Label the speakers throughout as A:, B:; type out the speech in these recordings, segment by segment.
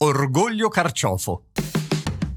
A: Orgoglio carciofo.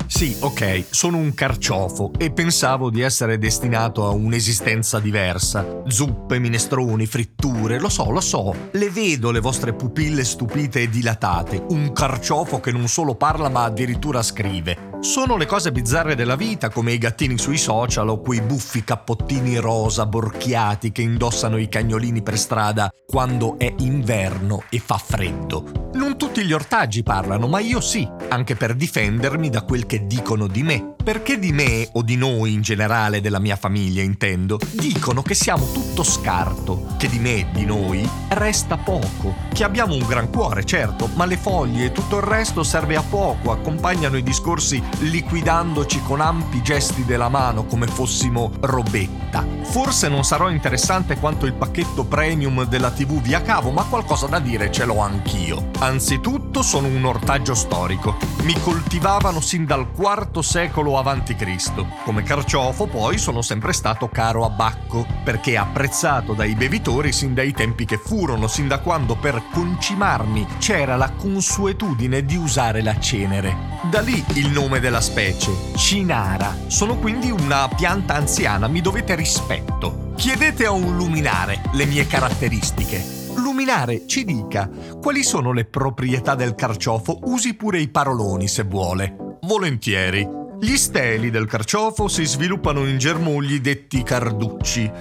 A: Sì, ok, sono un carciofo e pensavo di essere destinato a un'esistenza diversa. Zuppe, minestroni, fritture, lo so, lo so. Le vedo le vostre pupille stupite e dilatate. Un carciofo che non solo parla ma addirittura scrive. Sono le cose bizzarre della vita, come i gattini sui social o quei buffi cappottini rosa borchiati che indossano i cagnolini per strada quando è inverno e fa freddo. Non tutti gli ortaggi parlano, ma io sì, anche per difendermi da quel che dicono di me. Perché di me, o di noi in generale, della mia famiglia intendo, dicono che siamo tutto scarto, che di me, di noi, resta poco, che abbiamo un gran cuore, certo, ma le foglie e tutto il resto serve a poco, accompagnano i discorsi liquidandoci con ampi gesti della mano come fossimo robetta. Forse non sarò interessante quanto il pacchetto premium della TV via cavo, ma qualcosa da dire ce l'ho anch'io. Anzitutto sono un ortaggio storico. Mi coltivavano sin dal IV secolo a.C. Come carciofo poi sono sempre stato caro a Bacco, perché apprezzato dai bevitori sin dai tempi che furono, sin da quando per concimarmi c'era la consuetudine di usare la cenere. Da lì il nome della specie, Cinara. Sono quindi una pianta anziana, mi dovete rispetto. Chiedete a un luminare le mie caratteristiche. Luminare, ci dica, quali sono le proprietà del carciofo? Usi pure i paroloni se vuole. Volentieri. Gli steli del carciofo si sviluppano in germogli detti carducci.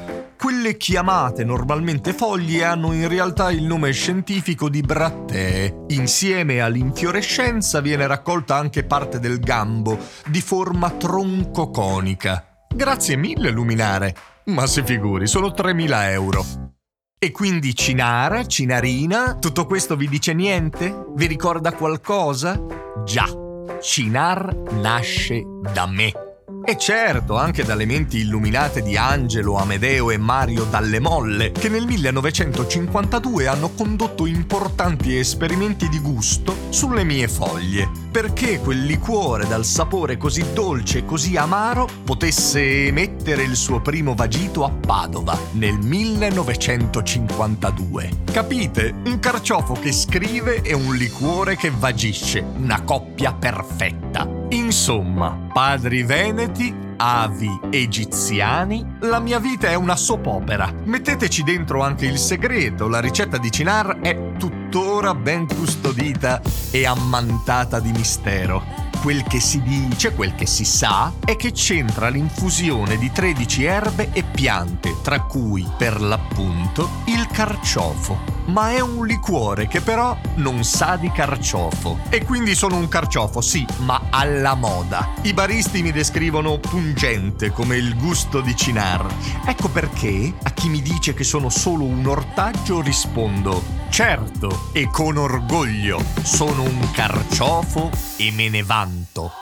A: Quelle chiamate normalmente foglie hanno in realtà il nome scientifico di brattee. Insieme all'infiorescenza viene raccolta anche parte del gambo, di forma troncoconica. Grazie mille, luminare. Ma si figuri, sono 3.000 euro. E quindi Cinara, Cinarina, tutto questo vi dice niente? Vi ricorda qualcosa? Già. Cinar nasce da me. E certo, anche dalle menti illuminate di Angelo, Amedeo e Mario Dalle Molle, che nel 1952 hanno condotto importanti esperimenti di gusto sulle mie foglie, perché quel liquore dal sapore così dolce e così amaro potesse emettere il suo primo vagito a Padova nel 1952. Capite? Un carciofo che scrive e un liquore che vagisce, una coppia perfetta. Insomma, padri veneti, avi egiziani, la mia vita è una soap opera. Metteteci dentro anche il segreto, la ricetta di Cinar è tuttora ben custodita e ammantata di mistero. Quel che si dice, quel che si sa, è che c'entra l'infusione di 13 erbe e piante, tra cui, per l'appunto, il carciofo ma è un liquore che però non sa di carciofo. E quindi sono un carciofo, sì, ma alla moda. I baristi mi descrivono pungente come il gusto di Cinar. Ecco perché a chi mi dice che sono solo un ortaggio rispondo certo e con orgoglio sono un carciofo e me ne vanto.